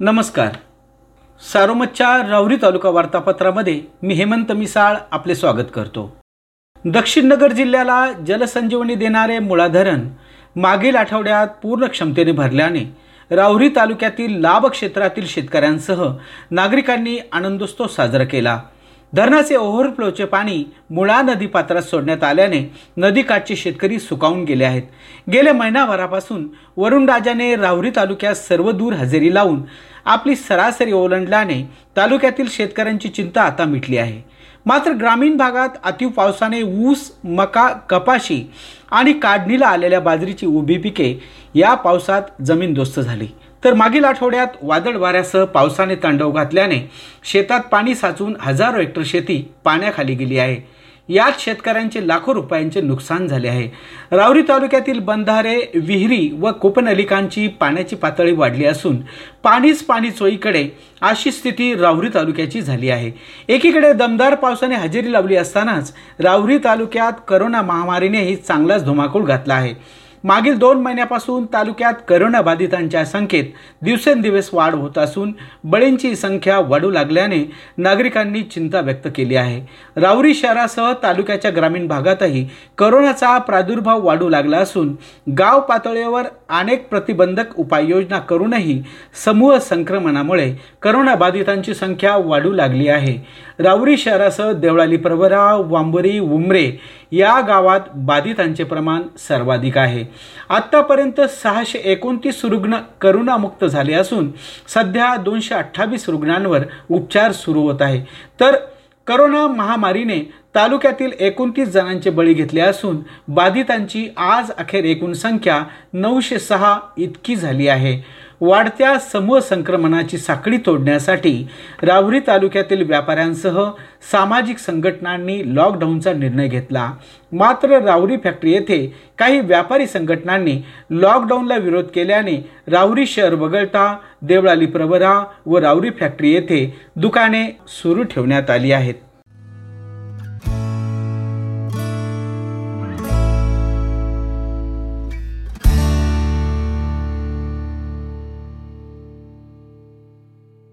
नमस्कार. सारोमतच्या रावरी तालुका वार्तापत्रामध्ये मी हेमंत मिसाळ आपले स्वागत करतो. दक्षिण नगर जिल्ह्याला जलसंजीवनी देणारे मुळा धरण मागील आठवड्यात पूर्ण क्षमतेने भरल्याने रावरी तालुक्यातील लाभ क्षेत्रातील शेतकऱ्यांसह नागरिकांनी आनंदोत्सव साजरा केला. धरणाचे ओव्हरफ्लोचे पाणी मुळा नदी पात्रात सोडण्यात आल्याने नदीकाठचे शेतकरी सुकावून गेले आहेत. गेल्या महिनाभरापासून वरुण राजाने राहुरी तालुक्यात सर्व दूर हजेरी लावून आपली सरासरी ओलांडल्याने तालुक्यातील शेतकऱ्यांची चिंता आता मिटली आहे. मात्र ग्रामीण भागात अतिव पावसाने ऊस मका कपाशी आणि काढणीला आलेल्या बाजरीची उभी पिके या पावसात जमीनदोस्त झाली. तर मागील आठवड्यात वादळ वाऱ्यासह पावसाने तांडव घातल्याने शेतात पाणी साचून हजारो हेक्टर शेती पाण्याखाली गेली आहे. यात शेतकऱ्यांचे लाखो रुपयांचे नुकसान झाले आहे. रावरी तालुक्यातील बंधारे विहिरी व कोपनलिकांची पाण्याची पातळी वाढली असून पाणीच पाणी चोईकडे अशी स्थिती रावरी तालुक्याची झाली आहे. एकीकडे दमदार पावसाने हजेरी लावली असतानाच रावरी तालुक्यात करोना महामारीनेही चांगलाच धुमाकूळ घातला आहे. मागील दोन महिन्यापासून तालुक्यात करोनाबाधितांच्या संख्येत दिवसेंदिवस वाढ होत असून बळींची संख्या वाढू लागल्याने नागरिकांनी चिंता व्यक्त केली आहे. राऊरी शहरासह तालुक्याच्या ग्रामीण भागातही करोनाचा प्रादुर्भाव वाढू लागला असून गाव पातळीवर अनेक प्रतिबंधक उपाययोजना करूनही समूह संक्रमणामुळे करोनाबाधितांची संख्या वाढू लागली आहे. राऊरी शहरासह देवळाली प्रवरा वांबोरी उमरे या गावात बाधितांचे प्रमाण सर्वाधिक आहे. आत्तापर्यंत सहाशे एकोणतीस रुग्ण करोनामुक्त झाले असून सध्या दोनशे अठ्ठावीस रुग्णांवर उपचार सुरू होत आहे. तर करोना महामारीने तालुक्यातील एकोणतीस जणांचे बळी घेतले असून बाधितांची आज अखेर एकूण संख्या नऊशे सहा इतकी झाली आहे. वाढत्या समूह संक्रमणाची साखळी तोडण्यासाठी रावरी तालुक्यातील व्यापाऱ्यांसह सामाजिक संघटनांनी लॉकडाऊनचा निर्णय घेतला. मात्र रावरी फॅक्टरी येथे काही व्यापारी संघटनांनी लॉकडाऊनला विरोध केल्याने रावरी शहर वगळता देवळाली प्रवरा व रावरी फॅक्टरी येथे दुकाने सुरू ठेवण्यात आली आहेत.